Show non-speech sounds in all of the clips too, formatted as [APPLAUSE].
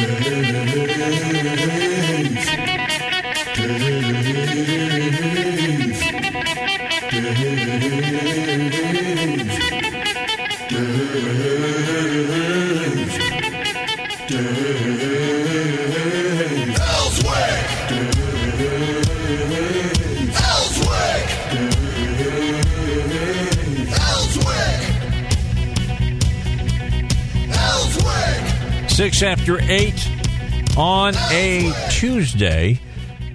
Yeah. After eight on a Tuesday.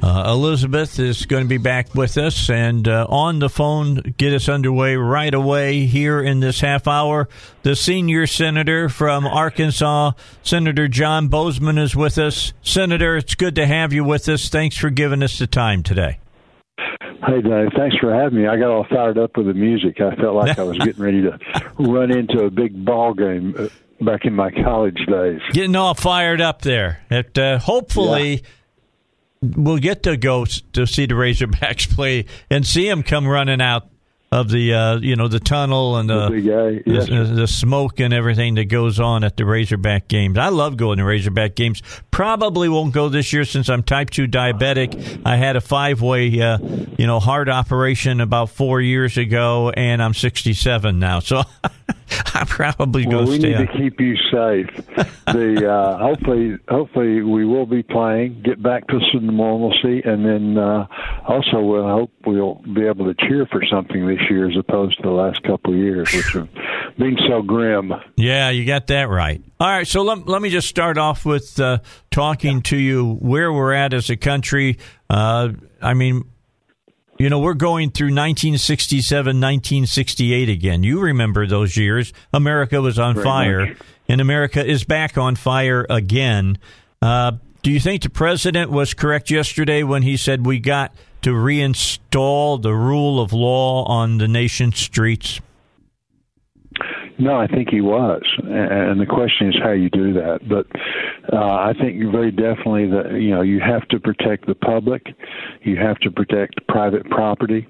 Uh, Elizabeth is going to be back with us and uh, on the phone, get us underway right away here in this half hour. The senior senator from Arkansas, Senator John Boozman, is with us. Senator, it's good to have you with us. Thanks for giving us the time today. Hey, Dave. Thanks for having me. I got all fired up with the music. I felt like I was [LAUGHS] getting ready to run into a big ball game uh, back in my college days. Getting all fired up there. It, uh, hopefully, yeah. we'll get to go to see the Razorbacks [LAUGHS] play and see them come running out of the uh, you know the tunnel and the the, yes. the, the, smoke and everything that goes on at the Razorback games. I love going to Razorback games. Probably won't go this year since I'm type two diabetic. I had a five way uh, you know heart operation about four years ago, and I'm 67 now, [LAUGHS] so [LAUGHS] I probably well, go. We stay need to keep you safe. the uh, [LAUGHS] hopefully hopefully we will be playing, get back to some normalcy, and then uh, also we'll hope we'll be able to cheer for something this year as opposed to the last couple of years, which have been so grim. Yeah, you got that right. All right, so let, let me just start off with uh, talking to you where we're at as a country. Uh, I mean, you know, we're going through 1967, 1968 again. You remember those years. America was on Very fire, much. and America is back on fire again. Uh, do you think the president was correct yesterday when he said we got to reinstall the rule of law on the nation's streets? No, I think he was, and the question is how you do that. But uh, I think very definitely that you know you have to protect the public, you have to protect private property.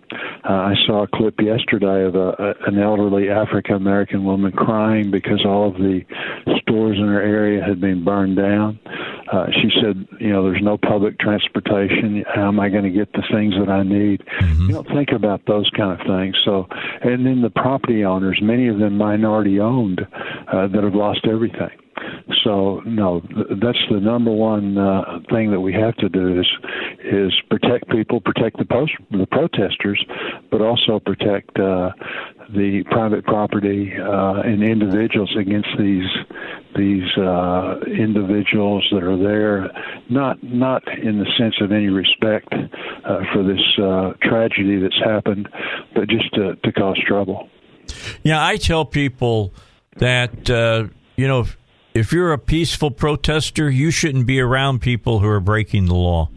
Uh, I saw a clip yesterday of a, a, an elderly African American woman crying because all of the stores in her area had been burned down. Uh, she said, you know, there's no public transportation. How am I going to get the things that I need? Mm-hmm. You don't think about those kind of things. So, and then the property owners, many of them minority owned, uh, that have lost everything. So no, that's the number one uh, thing that we have to do is is protect people, protect the post the protesters, but also protect uh, the private property uh, and individuals against these these uh, individuals that are there, not not in the sense of any respect uh, for this uh, tragedy that's happened, but just to, to cause trouble. Yeah, I tell people that uh, you know if, you're a peaceful protester, you shouldn't be around people who are breaking the law.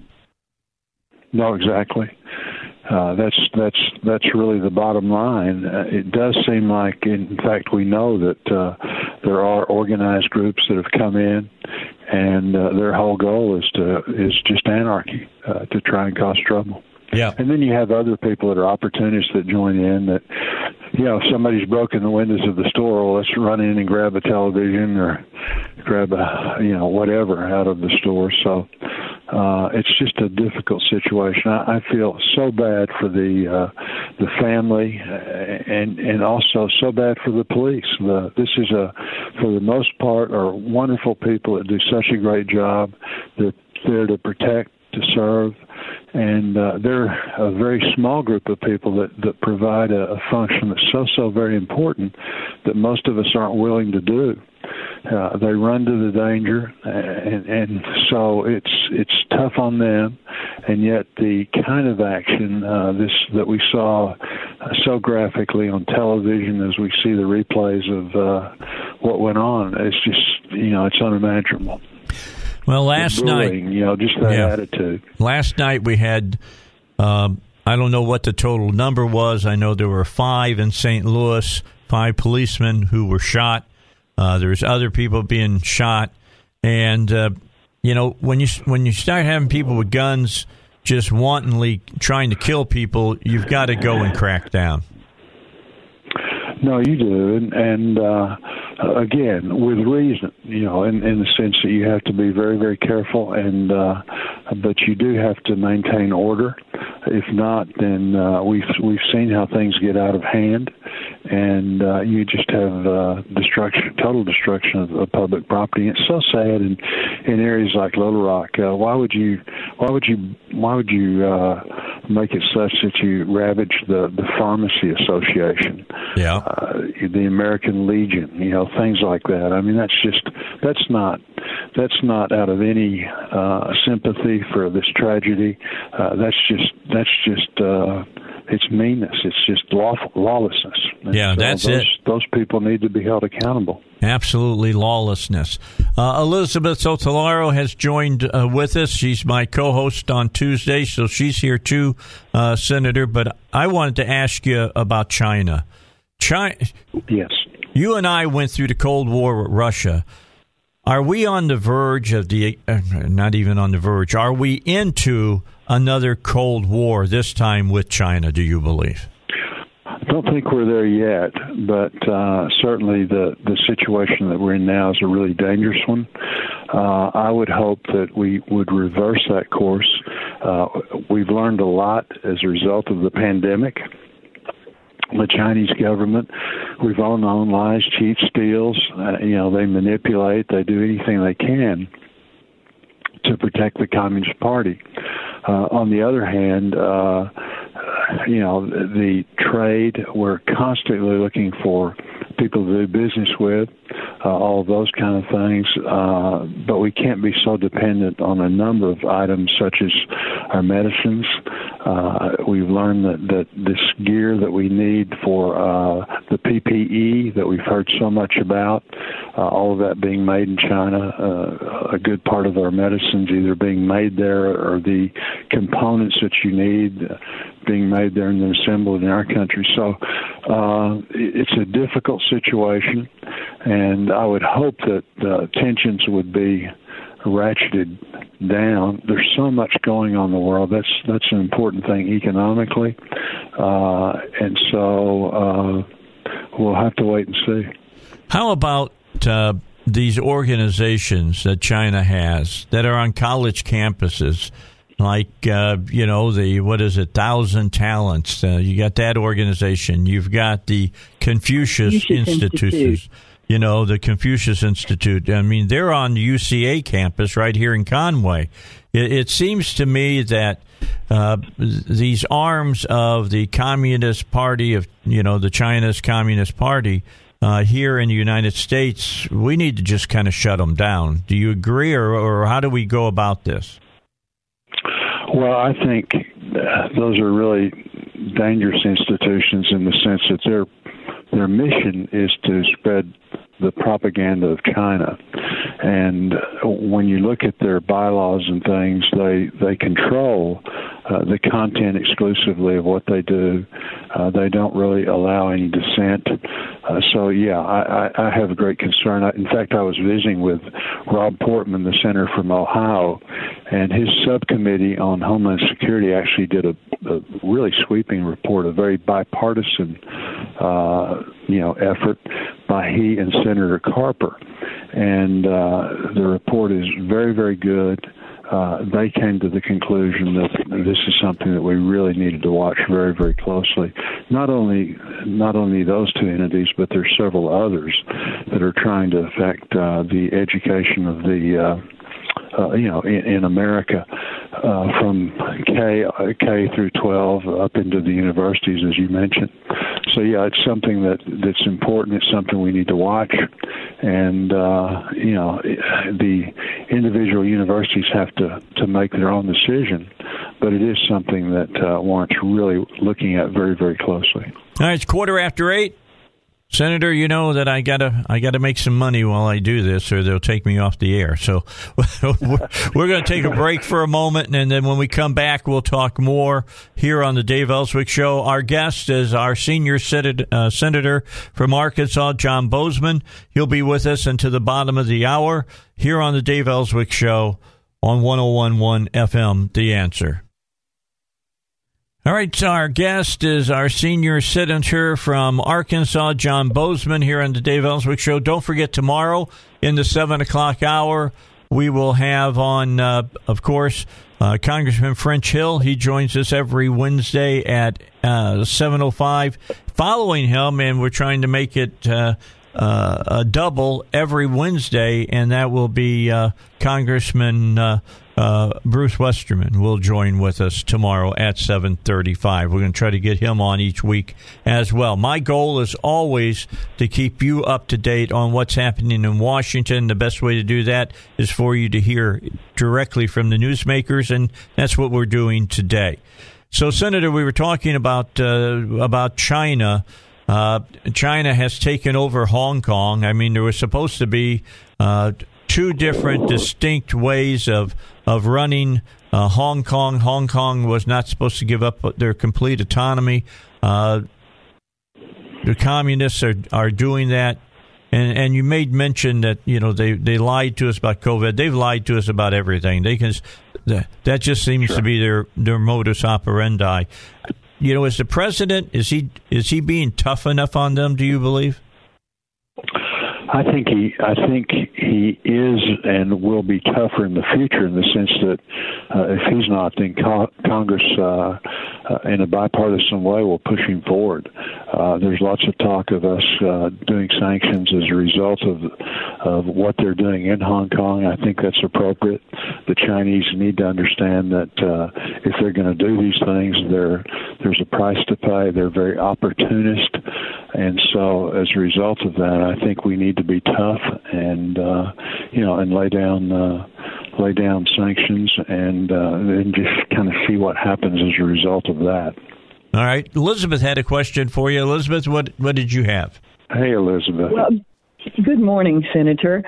No, exactly. Uh, that's that's that's really the bottom line. Uh, it does seem like, in fact, we know that uh, there are organized groups that have come in, and uh, their whole goal is to is just anarchy uh, to try and cause trouble. Yeah. And then you have other people that are opportunists that join in that, you know, if somebody's broken the windows of the store, well, let's run in and grab a television or grab a, you know, whatever out of the store. So uh, it's just a difficult situation. I, I feel so bad for the uh, the family, uh, and and also so bad for the police. The, this is a, for the most part, are wonderful people that do such a great job. That they're there to protect, to serve, and uh, they're a very small group of people that, that provide a, a function that's so so very important that most of us aren't willing to do. Uh, they run to the danger, and, and so it's it's tough on them. And yet, the kind of action uh, this that we saw uh, so graphically on television, as we see the replays of uh, what went on, it's just you know it's unimaginable. Well, last night, you know, just that Yeah. attitude. last night we had um, I don't know what the total number was. I know there were five in St. Louis, five policemen who were shot. Uh, there's other people being shot, and uh, you know when you when you start having people with guns just wantonly trying to kill people, you've got to go and crack down. No, you do, and, and uh, uh, again, with reason, you know, in, in the sense that you have to be very, very careful, and uh, but you do have to maintain order. If not, then uh, we've we've seen how things get out of hand, and uh, you just have uh, destruction, total destruction of, of public property. It's so sad in in areas like Little Rock. Uh, why would you? Why would you? Why would you uh, make it such that you ravage the the pharmacy association? Yeah. Uh, the American Legion. You know things like that. I mean that's just that's not that's not out of any uh, sympathy for this tragedy. Uh, that's just that's just. Uh, it's meanness. It's just law, lawlessness. And yeah, so that's those, it. Those people need to be held accountable. Absolutely lawlessness. Uh, Elizabeth Sotolaro has joined uh, with us. She's my co-host on Tuesday, so she's here too, uh, Senator. But I wanted to ask you about China. China. Yes. You and I went through the Cold War with Russia. Are we on the verge of the? Uh, not even on the verge. Are we into another Cold War, this time with China, do you believe? I don't think we're there yet, but uh, certainly the, the situation that we're in now is a really dangerous one. Uh, I would hope that we would reverse that course. Uh, we've learned a lot as a result of the pandemic. The Chinese government, we've all known lies, cheats, steals. Uh, you know, they manipulate, they do anything they can to protect the Communist Party. Uh, on the other hand, uh, you know, the trade, we're constantly looking for people to do business with, uh, all of those kind of things. Uh, but we can't be so dependent on a number of items such as our medicines. Uh, we've learned that, that this gear that we need for uh, the PPE that we've heard so much about, uh, all of that being made in China, uh, a good part of our medicines either being made there or the components that you need being made there and then assembled in our country. So uh, it's a difficult situation, and I would hope that uh, tensions would be ratcheted down. There's so much going on in the world. That's that's an important thing economically, uh, and so uh, we'll have to wait and see. How about uh, these organizations that China has that are on college campuses? like uh, you know the what is it thousand talents uh, you got that organization you've got the confucius, confucius institute. institute you know the confucius institute i mean they're on the uca campus right here in conway it, it seems to me that uh, these arms of the communist party of you know the china's communist party uh, here in the United States, we need to just kind of shut them down. Do you agree, or, or how do we go about this? Well, I think uh, those are really dangerous institutions in the sense that their their mission is to spread the propaganda of China. And when you look at their bylaws and things, they they control uh, the content exclusively of what they do. Uh, they don't really allow any dissent. Uh, so yeah, I, I, I have a great concern. I, in fact, I was visiting with Rob Portman, the senator from Ohio, and his subcommittee on Homeland Security actually did a, a really sweeping report, a very bipartisan, uh, you know, effort by he and Senator Carper, and uh, the report is very, very good uh, they came to the conclusion that this is something that we really needed to watch very, very closely. Not only not only those two entities, but there's several others that are trying to affect uh, the education of the. Uh, uh, you know, in, in America, uh, from K K through 12 up into the universities, as you mentioned. So yeah, it's something that that's important. It's something we need to watch, and uh, you know, the individual universities have to to make their own decision, but it is something that uh, warrants really looking at very very closely. All right, it's quarter after eight. Senator, you know that I gotta I gotta make some money while I do this, or they'll take me off the air. So [LAUGHS] we're, we're going to take a break for a moment, and then when we come back, we'll talk more here on the Dave Elswick Show. Our guest is our senior senator, uh, senator from Arkansas, John Boozman. He'll be with us until the bottom of the hour here on the Dave Elswick Show on 101.1 FM. The Answer. All right, our guest is our senior senator from Arkansas, John Boozman, here on the Dave Elswick Show. Don't forget, tomorrow in the 7 o'clock hour, we will have on, uh, of course, uh, Congressman French Hill. He joins us every Wednesday at uh, 7.05. Following him, and we're trying to make it uh, a double every Wednesday, and that will be uh, Congressman uh, uh, Bruce Westerman will join with us tomorrow at 7:35. We're going to try to get him on each week as well. My goal is always to keep you up to date on what's happening in Washington. The best way to do that is for you to hear directly from the newsmakers, and that's what we're doing today. So, Senator, we were talking about uh, about China. Uh, China has taken over Hong Kong. I mean, there was supposed to be uh, two different distinct ways of of running uh, Hong Kong. Hong Kong was not supposed to give up their complete autonomy. Uh, the communists are are doing that. And and you made mention that you know they, they lied to us about COVID. They've lied to us about everything. They can that just seems sure. to be their their modus operandi. You know, is the president is he is he being tough enough on them? Do you believe? I think he I think he is and will be tougher in the future in the sense that uh, if he's not, then co- Congress uh, uh, in a bipartisan way will push him forward. Uh, there's lots of talk of us uh, doing sanctions as a result of of what they're doing in Hong Kong. I think that's appropriate. The Chinese need to understand that uh, if they're going to do these things, there there's a price to pay. They're very opportunist, and so as a result of that, I think we need to be tough and uh, you know and lay down uh, lay down sanctions and uh, and just kind of see what happens as a result of that. All right, Elizabeth had a question for you. Elizabeth, what what did you have? Hey, Elizabeth. Well, good morning, Senator.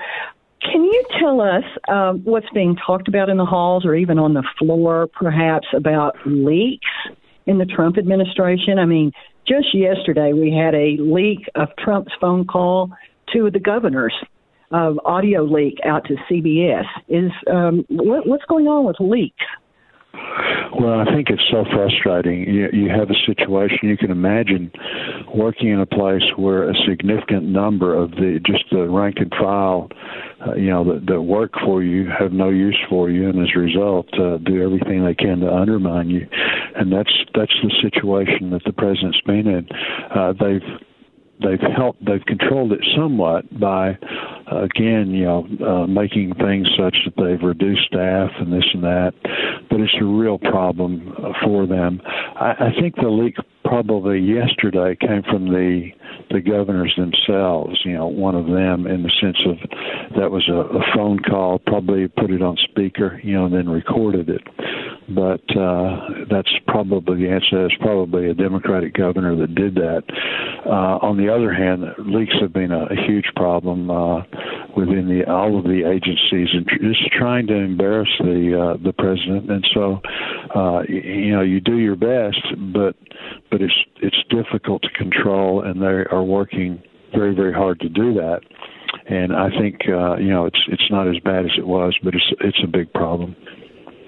Can you tell us uh, what's being talked about in the halls or even on the floor, perhaps, about leaks in the Trump administration? I mean, just yesterday we had a leak of Trump's phone call to the governors of audio leak out to CBS. Is um, what, what's going on with leaks? Well, I think it's so frustrating. You, you have a situation you can imagine working in a place where a significant number of the just the rank and file, uh, you know, that, that work for you have no use for you, and as a result, uh, do everything they can to undermine you. And that's that's the situation that the president's been in. Uh, they've they've helped they've controlled it somewhat by again you know uh, making things such that they've reduced staff and this and that. But it's a real problem uh, for them. I, I think the leak probably yesterday came from the the governors themselves you know one of them in the sense of that was a, a phone call probably put it on speaker you know and then recorded it but uh, that's probably the answer. It's probably a Democratic governor that did that. Uh, on the other hand, leaks have been a, a huge problem uh, within the all of the agencies, and just trying to embarrass the uh, the president. And so, uh, you know, you do your best, but but it's it's difficult to control, and they are working very very hard to do that. And I think uh, you know it's it's not as bad as it was, but it's it's a big problem.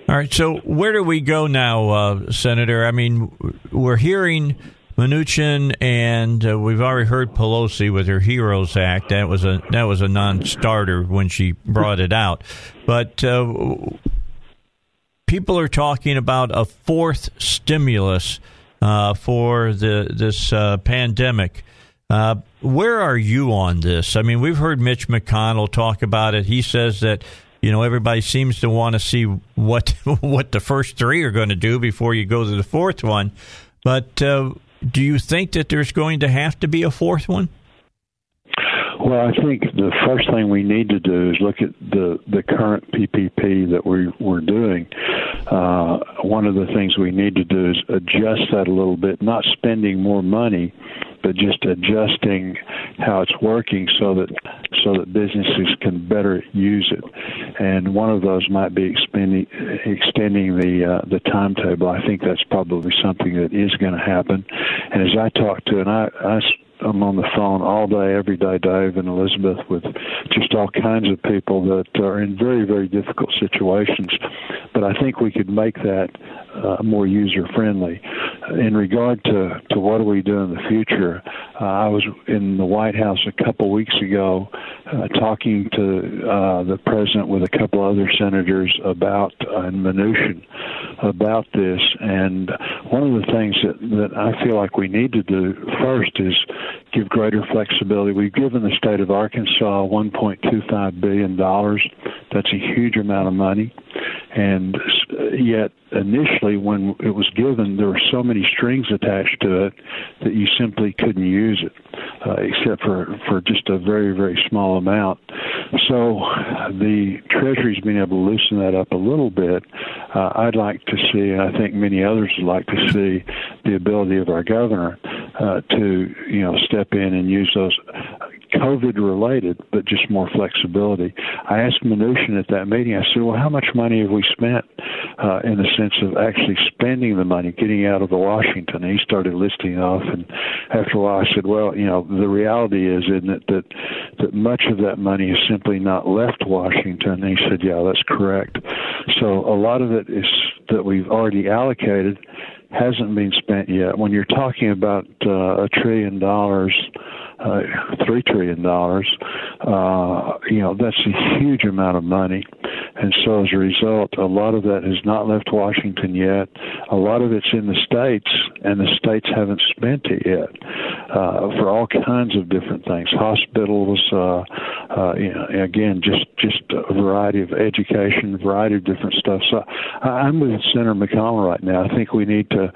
All right. So where do we go now, uh, Senator? I mean, we're hearing Mnuchin, and uh, we've already heard Pelosi with her Heroes Act. That was a that was a non-starter when she brought it out. But uh, people are talking about a fourth stimulus uh, for the this uh, pandemic. Uh, where are you on this? I mean, we've heard Mitch McConnell talk about it. He says that you know everybody seems to want to see what [LAUGHS] what the first three are going to do before you go to the fourth one. But uh, do you think that there's going to have to be a fourth one? Well, I think the first thing we need to do is look at the the current PPP that we we're doing. Uh, one of the things we need to do is adjust that a little bit, not spending more money, but just adjusting how it's working so that so that businesses can better use it. And one of those might be expanding extending the uh, the timetable. I think that's probably something that is going to happen. And as I talk to, and I, I I'm on the phone all day, every day, Dave and Elizabeth, with just all kinds of people that are in very, very difficult situations. But I think we could make that uh, more user friendly. In regard to, to what do we do in the future, uh, I was in the White House a couple weeks ago uh, talking to uh, the president with a couple other senators about uh, Mnuchin about this. And one of the things that, that I feel like we need to do first is give greater flexibility. We've given the state of Arkansas $1.25 billion. That's a huge amount of money. And yet, initially, when it was given, there were so many strings attached to it that you simply couldn't use it, uh, except for, for just a very, very small amount. So the Treasury's been able to loosen that up a little bit. Uh, I'd like to see, and I think many others would like to see, the ability of our governor uh, to, you know, step in and use those COVID related, but just more flexibility. I asked Mnuchin at that meeting, I said, well, how much money have we spent uh, in the sense of actually spending the money, getting out of the Washington? And he started listing off, and after a while I said, well, you know, the reality is, isn't it, that, that much of that money has simply not left Washington? And he said, yeah, that's correct. So a lot of it is that we've already allocated hasn't been spent yet. When you're talking about uh, a trillion dollars, uh, three trillion dollars. Uh, you know, that's a huge amount of money, and so as a result, a lot of that has not left Washington yet. A lot of it's in the states, and the states haven't spent it yet uh, for all kinds of different things, hospitals. Uh, uh, you know, again, just just a variety of education, a variety of different stuff. So I'm with Senator McConnell right now. I think we need to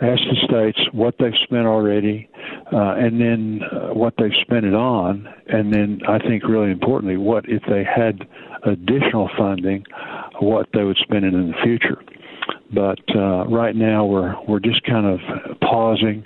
ask the states what they've spent already, uh, and then uh, what they've spent it on, and then I think really importantly, what if they had additional funding, what they would spend it in the future. But uh, right now we're we're just kind of pausing,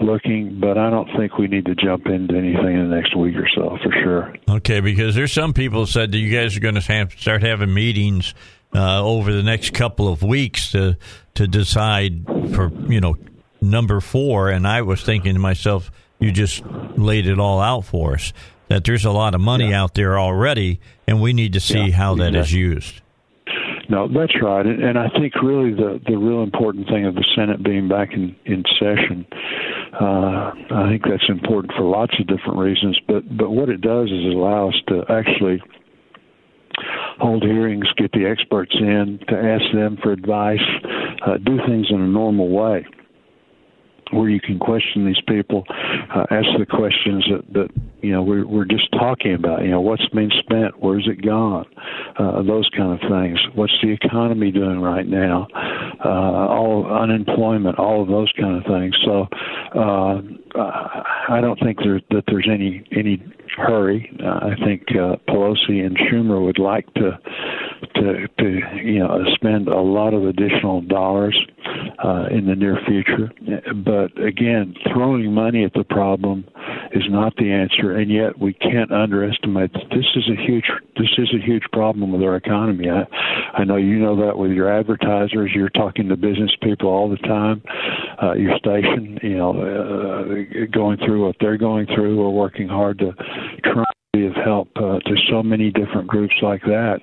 looking. But I don't think we need to jump into anything in the next week or so for sure. Okay, because there's some people said that you guys are going to have, start having meetings uh, over the next couple of weeks to to decide for you know number four, and I was thinking to myself, you just laid it all out for us. That there's a lot of money yeah. out there already, and we need to see yeah, how that exactly. is used. No, that's right, and, and I think really the the real important thing of the Senate being back in in session, uh, I think that's important for lots of different reasons. But but what it does is allow us to actually hold hearings, get the experts in, to ask them for advice, uh, do things in a normal way where you can question these people, uh, ask the questions that, that you know we're we're just talking about. You know, what's been spent, where's it gone, uh, those kind of things. What's the economy doing right now? Uh, all unemployment, all of those kind of things. So uh, I don't think there, that there's any any hurry. Uh, I think uh, Pelosi and Schumer would like to to to you know spend a lot of additional dollars uh, in the near future. But again, throwing money at the problem is not the answer, and yet we can't underestimate that this is a huge this is a huge problem with our economy. I, I know you know that with your advertisers. You're talking to business people all the time. Uh, your station, you know, uh, going through what they're going through. We're working hard to try to be of help uh, to so many different groups like that.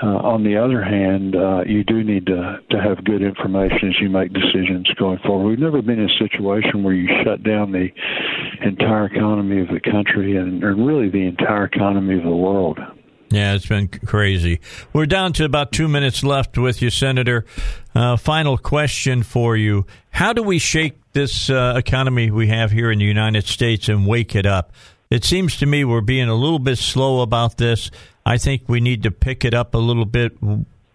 Uh, on the other hand, uh, you do need to, to have good information as you make decisions going forward. We've never been in a situation where you shut down the entire economy of the country and, and really the entire economy of the world. Yeah, it's been crazy. We're down to about two minutes left with you, Senator. Uh, final question for you. How do we shake this uh, economy we have here in the United States and wake it up? It seems to me we're being a little bit slow about this. I think we need to pick it up a little bit.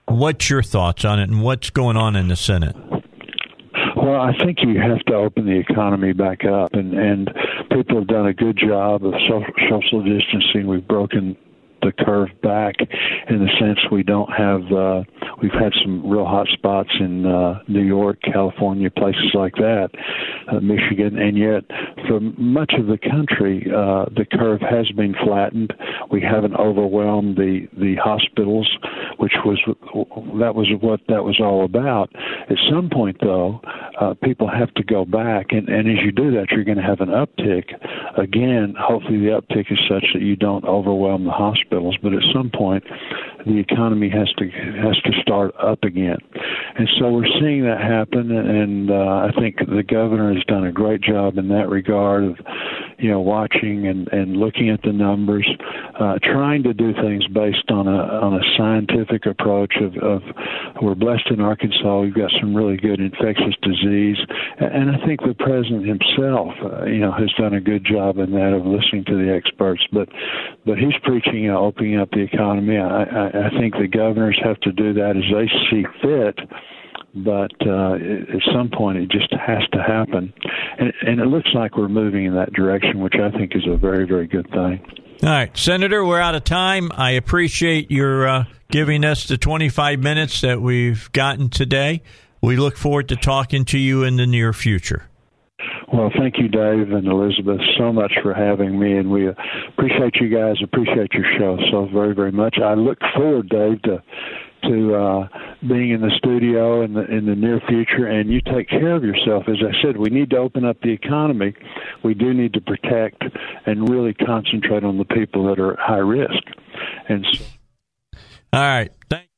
What's your thoughts on it and what's going on in the Senate? Well, I think you have to open the economy back up, and and people have done a good job of social, social distancing. We've broken the curve back in the sense we don't have. Uh, we've had some real hot spots in uh, New York, California, places like that, uh, Michigan, and yet for much of the country, uh, the curve has been flattened. We haven't overwhelmed the the hospitals, which was that was what that was all about. At some point, though, uh, people have to go back, and, and as you do that, you're going to have an uptick. Again, hopefully the uptick is such that you don't overwhelm the hospitals, but at some point, the economy has to has to start up again, and so we're seeing that happen. And uh, I think the governor has done a great job in that regard of, you know, watching and and looking at the numbers, uh, trying to do things based on a on a scientific approach of, of we're blessed in Arkansas. We've got some really good infectious disease, and I think the president himself, uh, you know, has done a good job in that of listening to the experts. But but he's preaching, know, opening up the economy. I, I, I think the governors have to do that as they see fit but uh, at some point it just has to happen, and, and, it looks like we're moving in that direction, which I think is a very, very good thing. All right, Senator, we're out of time. I appreciate your uh, giving us the 25 minutes that we've gotten today. We look forward to talking to you in the near future. Well, thank you, Dave and Elizabeth, so much for having me, and we appreciate you guys. Appreciate your show so very, very much. I look forward, Dave, to to uh, being in the studio in the in the near future. And you take care of yourself. As I said, we need to open up the economy. We do need to protect and really concentrate on the people that are at high risk. And so, all right, thank.